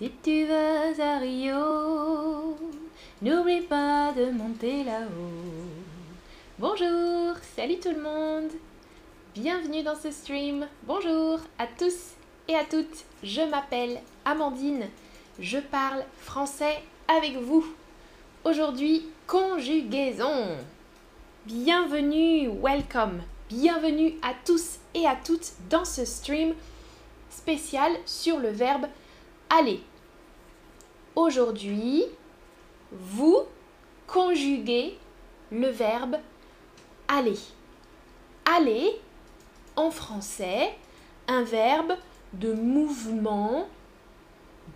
Si tu vas à Rio, n'oublie pas de monter là-haut. Bonjour, salut tout le monde. Bienvenue dans ce stream. Bonjour à tous et à toutes. Je m'appelle Amandine. Je parle français avec vous. Aujourd'hui, conjugaison. Bienvenue, welcome. Bienvenue à tous et à toutes dans ce stream spécial sur le verbe aller. Aujourd'hui, vous conjuguez le verbe aller. Aller, en français, un verbe de mouvement,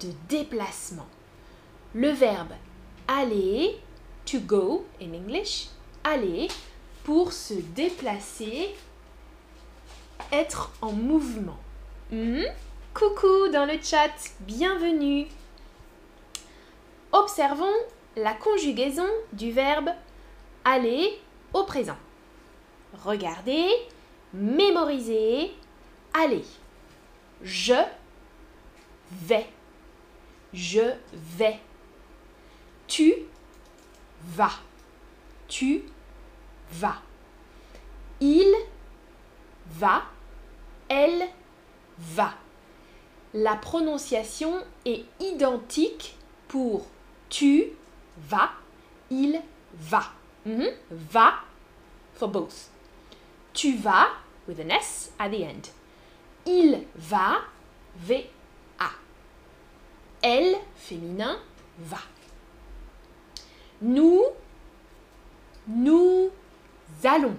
de déplacement. Le verbe aller, to go in English, aller, pour se déplacer, être en mouvement. Hmm? Coucou dans le chat, bienvenue. Observons la conjugaison du verbe aller au présent. Regardez, mémorisez, aller. Je vais. Je vais. Tu vas. Tu vas. Il va. Elle va la prononciation est identique pour tu vas, il va. Mhm. Va for both. Tu vas with an S at the end. Il va, V-A. Elle, féminin, va. Nous, nous allons.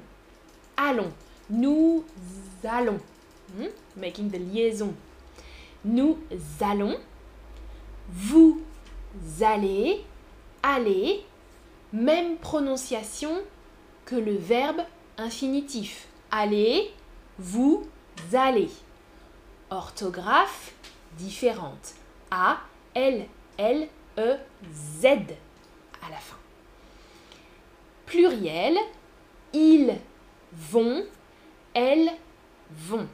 Allons. Nous allons. Hmm? Making the liaison nous allons, vous allez, allez, même prononciation que le verbe infinitif. Allez, vous allez. Orthographe différente. A, L, L, E, Z à la fin. Pluriel, ils vont, elles vont.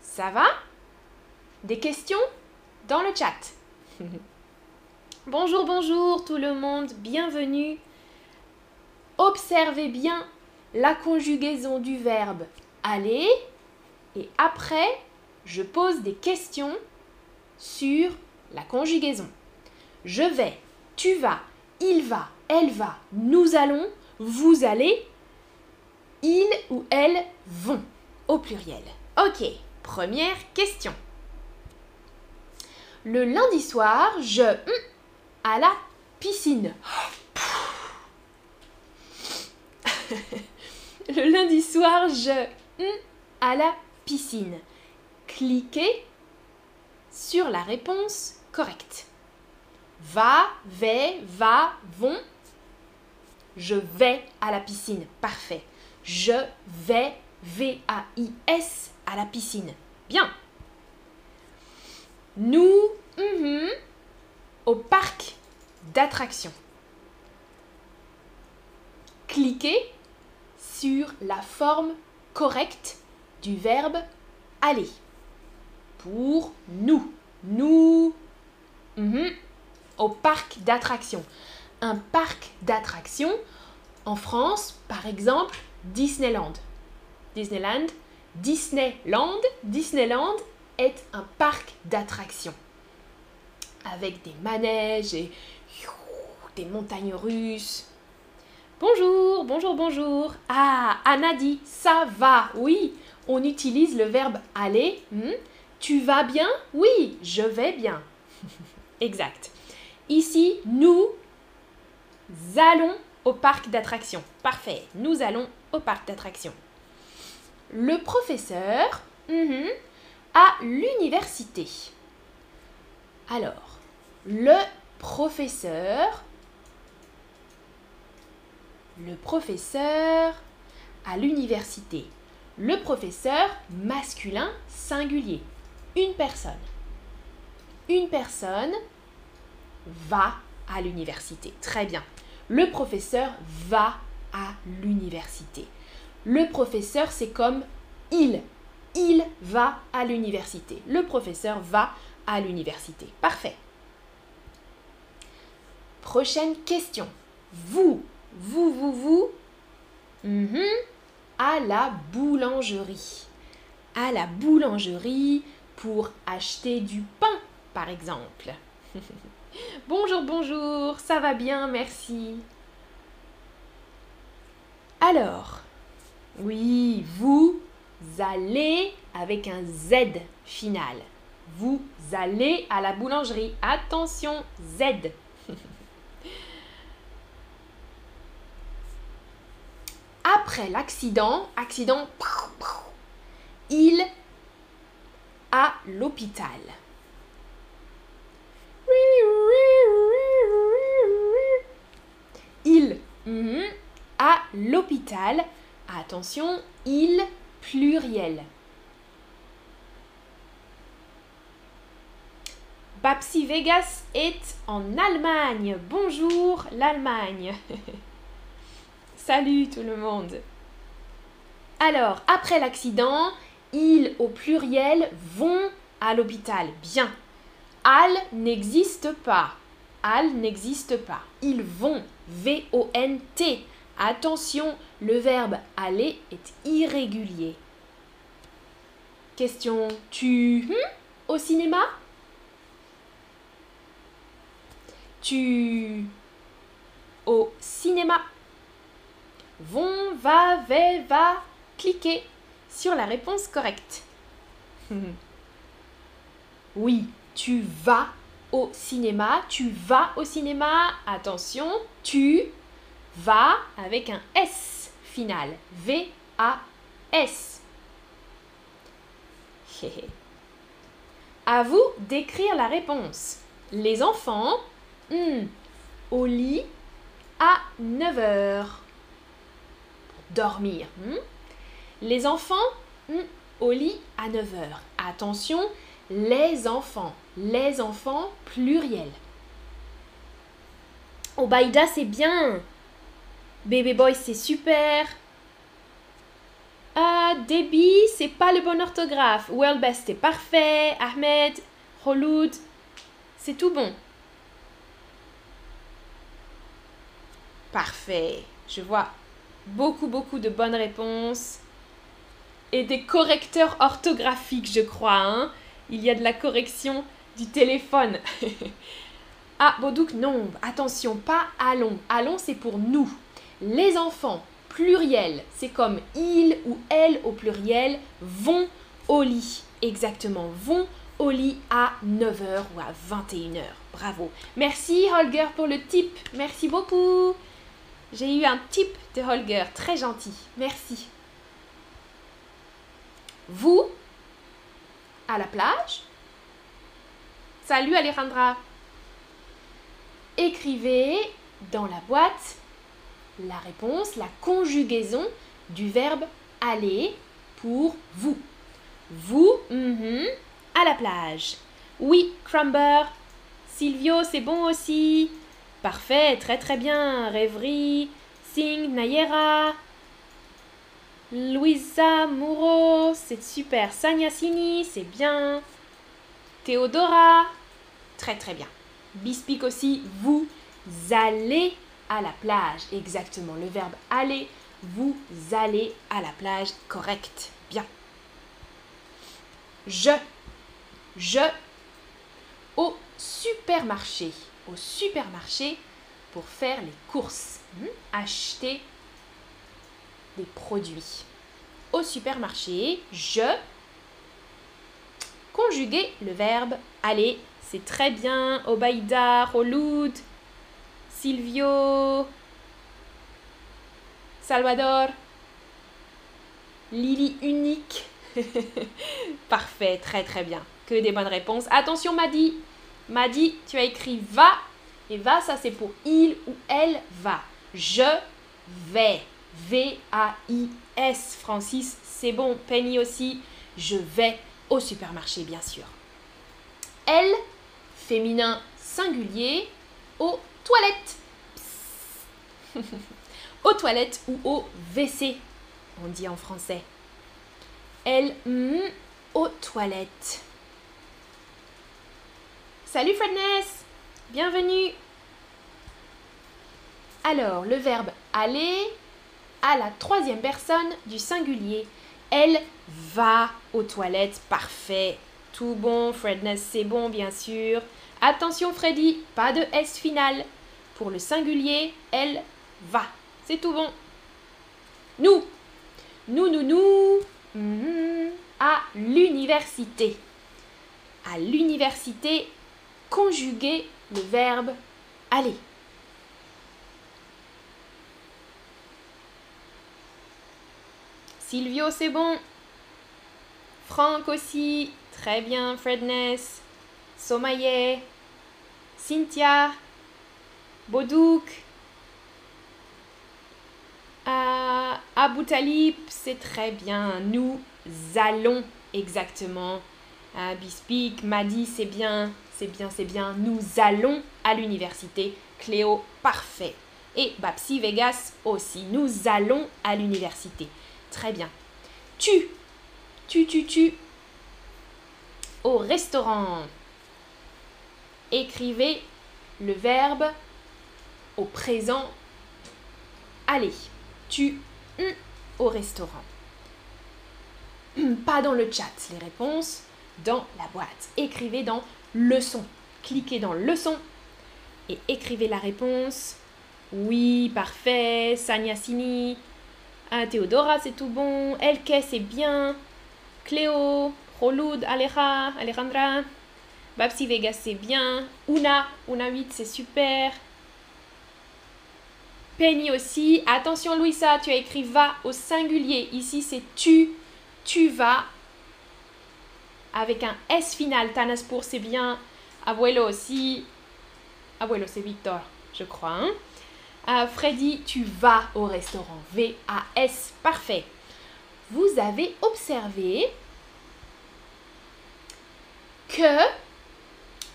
Ça va? Des questions? Dans le chat. bonjour, bonjour tout le monde, bienvenue. Observez bien la conjugaison du verbe aller et après, je pose des questions sur la conjugaison. Je vais, tu vas, il va, elle va, nous allons, vous allez, ils ou elles vont au pluriel. Ok, première question. Le lundi soir, je hum, à la piscine. Le lundi soir, je hum, à la piscine. Cliquez sur la réponse correcte. Va, vais, va, vont. Je vais à la piscine. Parfait. Je vais, V-A-I-S, à la piscine. Bien. Nous, mhm, au parc Cliquez sur la forme correcte du verbe aller. Pour nous. Nous, mhm, au parc d'attractions. Un parc d'attractions, en France, par exemple, Disneyland. Disneyland, Disneyland, Disneyland est un parc d'attractions avec des manèges et des montagnes russes. Bonjour, bonjour, bonjour. Ah, Anna dit ça va. Oui, on utilise le verbe aller. Hmm? Tu vas bien? Oui, je vais bien. exact. Ici, nous allons au parc d'attractions. Parfait, nous allons au parc d'attractions. Le professeur hmm, à l'université. Alors, le professeur, le professeur à l'université. Le professeur masculin singulier. Une personne. Une personne va à l'université. Très bien. Le professeur va à l'université. Le professeur, c'est comme il il va à l'université. Le professeur va à l'université. Parfait. Prochaine question. Vous, vous, vous, vous, mhm, à la boulangerie. À la boulangerie pour acheter du pain, par exemple. bonjour, bonjour, ça va bien, merci. Alors, oui, vous allez avec un Z final. Vous allez à la boulangerie. Attention, Z. Après l'accident, accident, il à l'hôpital. Il mhm, à l'hôpital. Attention, il pluriel. Babsi Vegas est en Allemagne. Bonjour l'Allemagne. Salut tout le monde. Alors, après l'accident, ils au pluriel vont à l'hôpital. Bien. Al n'existe pas. Al n'existe pas. Ils vont. V-O-N-T. Attention, le verbe aller est irrégulier. Question tu hmm, au cinéma? Tu au cinéma? Vont, va, vais, va, cliquez sur la réponse correcte. oui, tu vas au cinéma, tu vas au cinéma, attention, tu vas avec un S final, V-A-S. à vous d'écrire la réponse. Les enfants, hmm, au lit à 9 heures dormir. Hmm? Les enfants hmm, au lit à 9h. Attention, les enfants. Les enfants pluriel. Obaïda, c'est bien. Baby boy, c'est super. Ah, Debbie, c'est pas le bon orthographe. Well best, c'est parfait. Ahmed, Holoud, c'est tout bon. Parfait. Je vois beaucoup, beaucoup de bonnes réponses. Et des correcteurs orthographiques, je crois. Hein. Il y a de la correction du téléphone. ah, Baudouk, non. Attention, pas allons. Allons, c'est pour nous. Les enfants, pluriel, c'est comme il ou elle au pluriel, vont au lit. Exactement, vont au lit à 9h ou à 21h. Bravo. Merci Holger pour le tip. Merci beaucoup. J'ai eu un type de Holger, très gentil. Merci. Vous, à la plage Salut Alejandra. Écrivez dans la boîte la réponse, la conjugaison du verbe aller pour vous. Vous, mhm, à la plage. Oui, Crumber. Silvio, c'est bon aussi. Parfait, très très bien. Rêverie, Sing, Nayera, Louisa Mouro, c'est super. Sanya Sini, c'est bien. Théodora, très très bien. Bispic aussi, vous allez à la plage. Exactement, le verbe aller, vous allez à la plage. Correct, bien. Je, je, au supermarché au supermarché pour faire les courses, hmm? acheter des produits. Au supermarché, je conjuguer le verbe aller. C'est très bien. Obaïda, Roloud, Silvio, Salvador, Lily unique. Parfait, très très bien. Que des bonnes réponses. Attention, Madi m'a dit, tu as écrit va, et va, ça c'est pour il ou elle va. Je vais. V-A-I-S. Francis, c'est bon. Penny aussi. Je vais au supermarché, bien sûr. Elle, féminin singulier, aux toilettes. aux toilettes ou au WC, on dit en français. Elle, mm, aux toilettes. Salut Fredness Bienvenue Alors, le verbe aller à la troisième personne du singulier. Elle va aux toilettes. Parfait. Tout bon, Fredness, c'est bon, bien sûr. Attention, Freddy, pas de S final. Pour le singulier, elle va. C'est tout bon. Nous. Nous, nous, nous. Mhm. À l'université. À l'université, conjuguer le verbe aller. Silvio, c'est bon. Franck aussi. Très bien, Fredness. Somaye. Cynthia. Bodouk. Euh, Abou Talib, c'est très bien. Nous allons exactement. Euh, Bispic, Madi, c'est bien. C'est bien, c'est bien. Nous allons à l'université. Cléo, parfait. Et Babsi Vegas aussi. Nous allons à l'université. Très bien. Tu. Tu, tu, tu. Au restaurant. Écrivez le verbe au présent. Allez. Tu. Au restaurant. Pas dans le chat, les réponses. Dans la boîte. Écrivez dans leçon. Cliquez dans leçon et écrivez la réponse. Oui, parfait. Sini. Ah, Théodora, c'est tout bon. Elke, c'est bien. Cléo, Roloud, Aleja, Alejandra. Babsi Vegas, c'est bien. Una, Una 8, c'est super. Penny aussi. Attention, Louisa, tu as écrit va au singulier. Ici, c'est tu. Tu vas. Avec un S final. Tanaspur, c'est bien. Abuelo aussi. Abuelo, c'est Victor, je crois. Hein? Euh, Freddy, tu vas au restaurant. V-A-S. Parfait. Vous avez observé que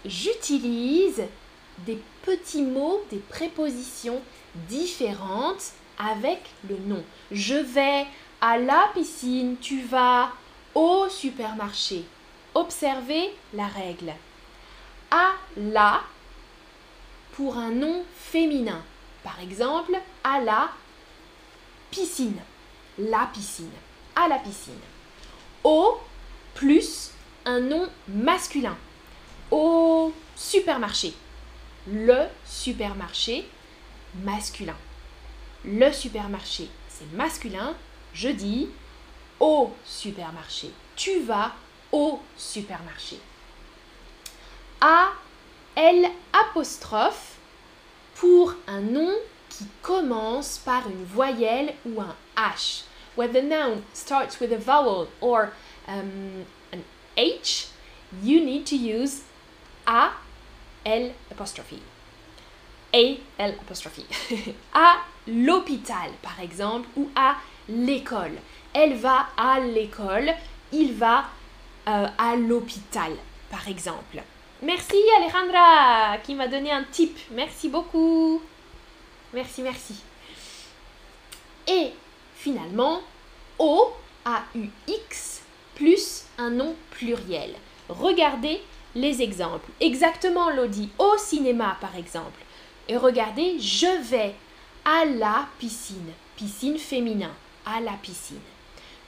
j'utilise des petits mots, des prépositions différentes avec le nom. Je vais à la piscine, tu vas au supermarché. Observez la règle. À la pour un nom féminin. Par exemple, à la piscine. La piscine. À la piscine. Au plus un nom masculin. Au supermarché. Le supermarché masculin. Le supermarché, c'est masculin. Je dis au supermarché. Tu vas au supermarché. A, L pour un nom qui commence par une voyelle ou un H. When the noun starts with a vowel or um, an H, you need to use A, L apostrophe. A, L apostrophe. à l'hôpital, par exemple, ou à l'école. Elle va à l'école, il va euh, à l'hôpital, par exemple. Merci Alejandra qui m'a donné un tip. Merci beaucoup. Merci, merci. Et finalement, O, A-U-X, plus un nom pluriel. Regardez les exemples. Exactement, Lodi. Au cinéma, par exemple. Et regardez, je vais à la piscine. Piscine féminin. À la piscine.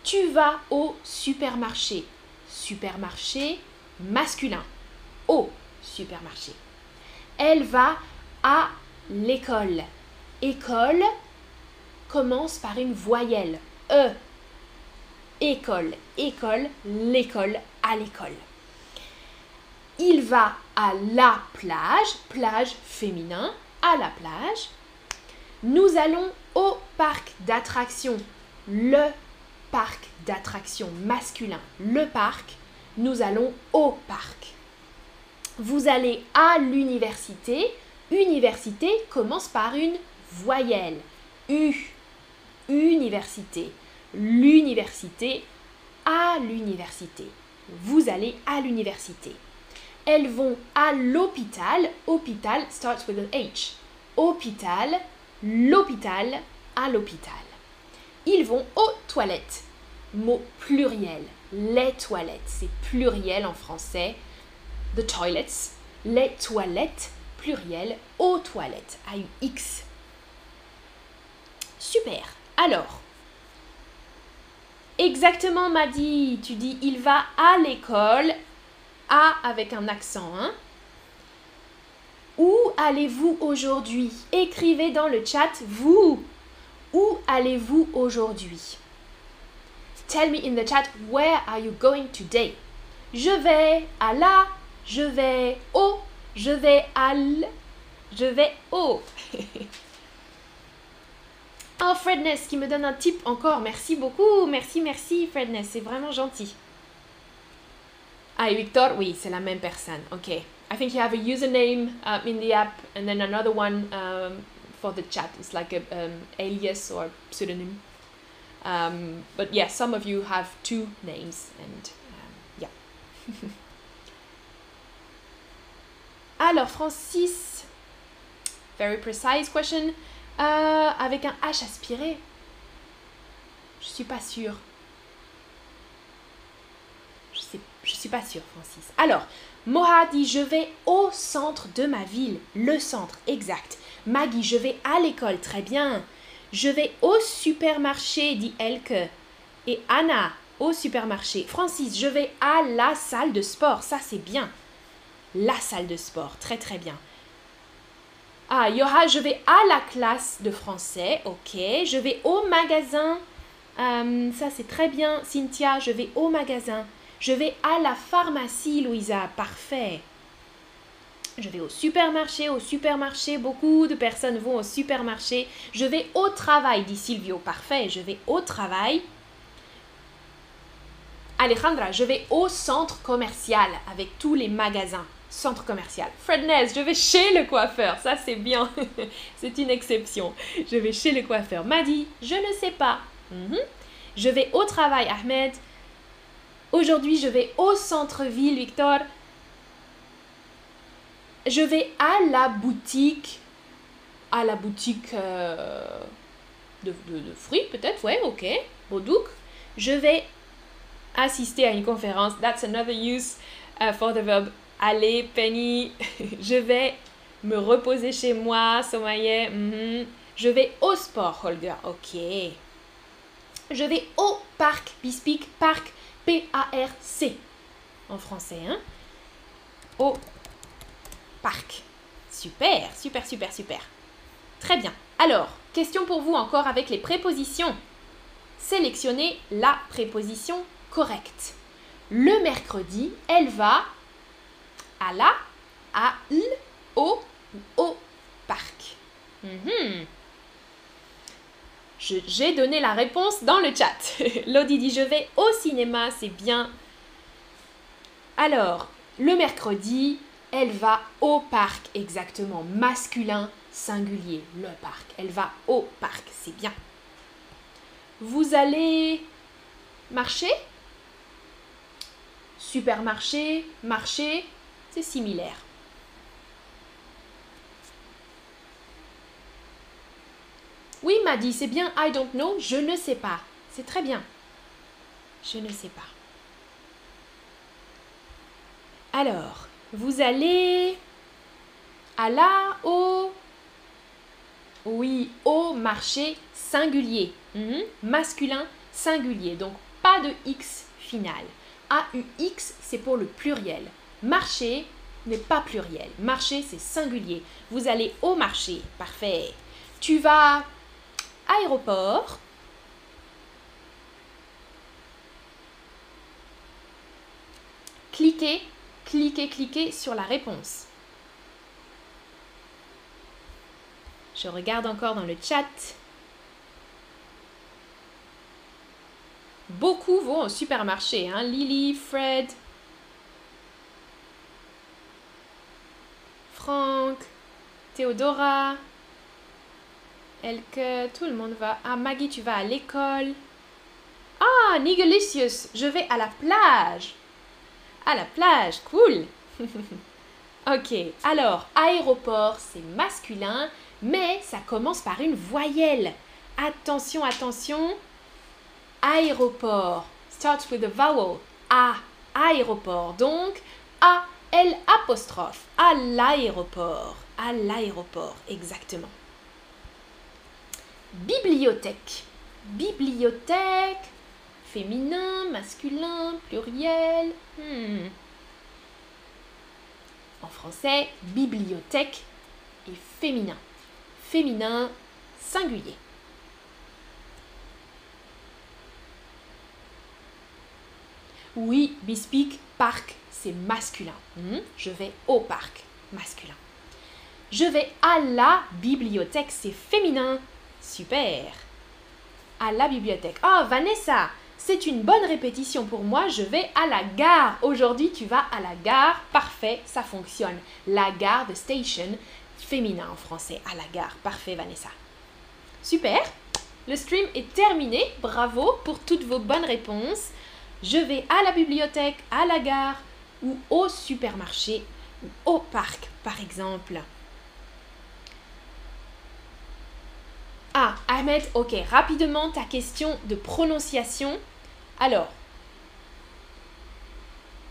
Tu vas au supermarché. Supermarché masculin au supermarché. Elle va à l'école. École commence par une voyelle. E. École, école, l'école, à l'école. Il va à la plage, plage féminin, à la plage. Nous allons au parc d'attractions, le parc d'attractions masculin, le parc. Nous allons au parc vous allez à l'université. Université commence par une voyelle. U. Université. L'université. À l'université. Vous allez à l'université. Elles vont à l'hôpital. Hôpital starts with an H. Hôpital. L'hôpital. À l'hôpital. Ils vont aux toilettes. Mot pluriel. Les toilettes. C'est pluriel en français the toilets, les toilettes, pluriel, aux toilettes, A-U-X. Super. Alors, exactement, m'a dit, tu dis il va à l'école, à avec un accent, hein. Où allez-vous aujourd'hui? Écrivez dans le chat, vous. Où allez-vous aujourd'hui? Tell me in the chat, where are you going today? Je vais à la, je vais au, je vais à l, je vais au. oh, Fredness qui me donne un tip encore. Merci beaucoup. Merci, merci, Fredness. C'est vraiment gentil. Ah, Victor, oui, c'est la même personne. Ok. I think you have a username um, in the app and then another one um, for the chat. It's like a um, alias or pseudonym. Um, but yeah, some of you have two names and um, yeah. Alors, Francis, very precise question. Euh, avec un H aspiré Je suis pas sûre. Je sais, je suis pas sûre, Francis. Alors, Moha dit je vais au centre de ma ville. Le centre, exact. Maggie, je vais à l'école. Très bien. Je vais au supermarché, dit Elke. Et Anna, au supermarché. Francis, je vais à la salle de sport. Ça, c'est bien. La salle de sport. Très, très bien. Ah, Yoha, je vais à la classe de français. Ok. Je vais au magasin. Euh, ça, c'est très bien. Cynthia, je vais au magasin. Je vais à la pharmacie, Louisa. Parfait. Je vais au supermarché, au supermarché. Beaucoup de personnes vont au supermarché. Je vais au travail, dit Silvio. Parfait. Je vais au travail. Alejandra, je vais au centre commercial avec tous les magasins. Centre commercial. Fredness, je vais chez le coiffeur. Ça, c'est bien. c'est une exception. Je vais chez le coiffeur. Madi, je ne sais pas. Mhm. Je vais au travail, Ahmed. Aujourd'hui, je vais au centre-ville, Victor. Je vais à la boutique. À la boutique euh, de, de, fruits, peut-être. Ouais, ok. Boudouk. Je vais assister à une conférence. That's another use uh, for the verb aller, Penny. je vais me reposer chez moi, Somaye. Mhm. Je vais au sport, Holger. Ok. Je vais au parc, Bispic, parc P-A-R-C en français. Hein? Au parc. Super, super, super, super. Très bien. Alors, question pour vous encore avec les prépositions. Sélectionnez la préposition correcte. Le mercredi, elle va à la, à l, au au parc. Mhm. J'ai donné la réponse dans le chat. Lodi dit je vais au cinéma, c'est bien. Alors, le mercredi, elle va au parc, exactement. Masculin, singulier, le parc. Elle va au parc, c'est bien. Vous allez marcher? Supermarché, marché, c'est similaire. Oui, m'a c'est bien I don't know, je ne sais pas. C'est très bien. Je ne sais pas. Alors, vous allez à la, au, oui, au marché singulier. Mhm. Masculin singulier. Donc, pas de X final. AUX, c'est pour le pluriel. Marché n'est pas pluriel. Marché, c'est singulier. Vous allez au marché. Parfait. Tu vas aéroport. Cliquez, cliquez, cliquez sur la réponse. Je regarde encore dans le chat. Beaucoup vont au supermarché. Hein? Lily, Fred, Franck, Théodora, Elke, tout le monde va. Ah, Maggie, tu vas à l'école. Ah, Nigelicious, je vais à la plage. La plage, cool. ok, alors, aéroport, c'est masculin, mais ça commence par une voyelle. Attention, attention. Aéroport. Starts with a vowel. A. Aéroport. Donc, A, L. À l'aéroport. À l'aéroport, exactement. bibliothèque. Bibliothèque, féminin, masculin, pluriel. Hmm. En français, bibliothèque est féminin. Féminin, singulier. Oui, we parc, c'est masculin. Hmm? Je vais au parc, masculin. Je vais à la bibliothèque, c'est féminin. Super. À la bibliothèque. Oh, Vanessa, c'est une bonne répétition pour moi. Je vais à la gare. Aujourd'hui, tu vas à la gare. Parfait, ça fonctionne. La gare, the station, féminin en français. À la gare. Parfait, Vanessa. Super. Le stream est terminé. Bravo pour toutes vos bonnes réponses. Je vais à la bibliothèque, à la gare ou au supermarché ou au parc, par exemple. Ah, Ahmed, ok, rapidement ta question de prononciation. Alors,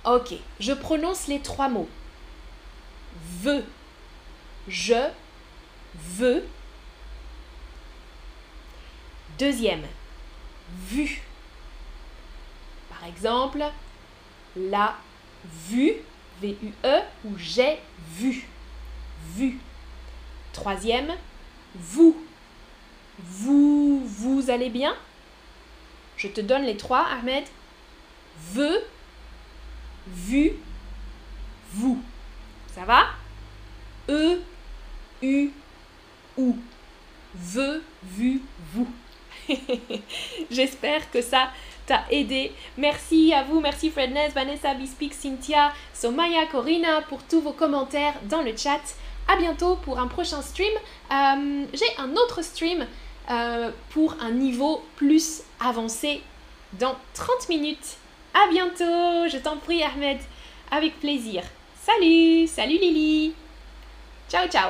ok, je prononce les trois mots. Veux, je, veux. Deuxième, vu. Par exemple, la vue, V-U-E, ou j'ai vu. Vu. Troisième, vous. Vous, vous allez bien? Je te donne les trois, Ahmed. Veux, vu, vous. Ça va? E, U, ou. Veux, vu, vous. J'espère que ça t'a aidé. Merci à vous, merci Fredness, Vanessa, Bispik, Cynthia, Somaya, Corina pour tous vos commentaires dans le chat. À bientôt pour un prochain stream. Euh, j'ai un autre stream euh, pour un niveau plus avancé dans 30 minutes. À bientôt, je t'en prie Ahmed, avec plaisir. Salut, salut Lily. Ciao, ciao.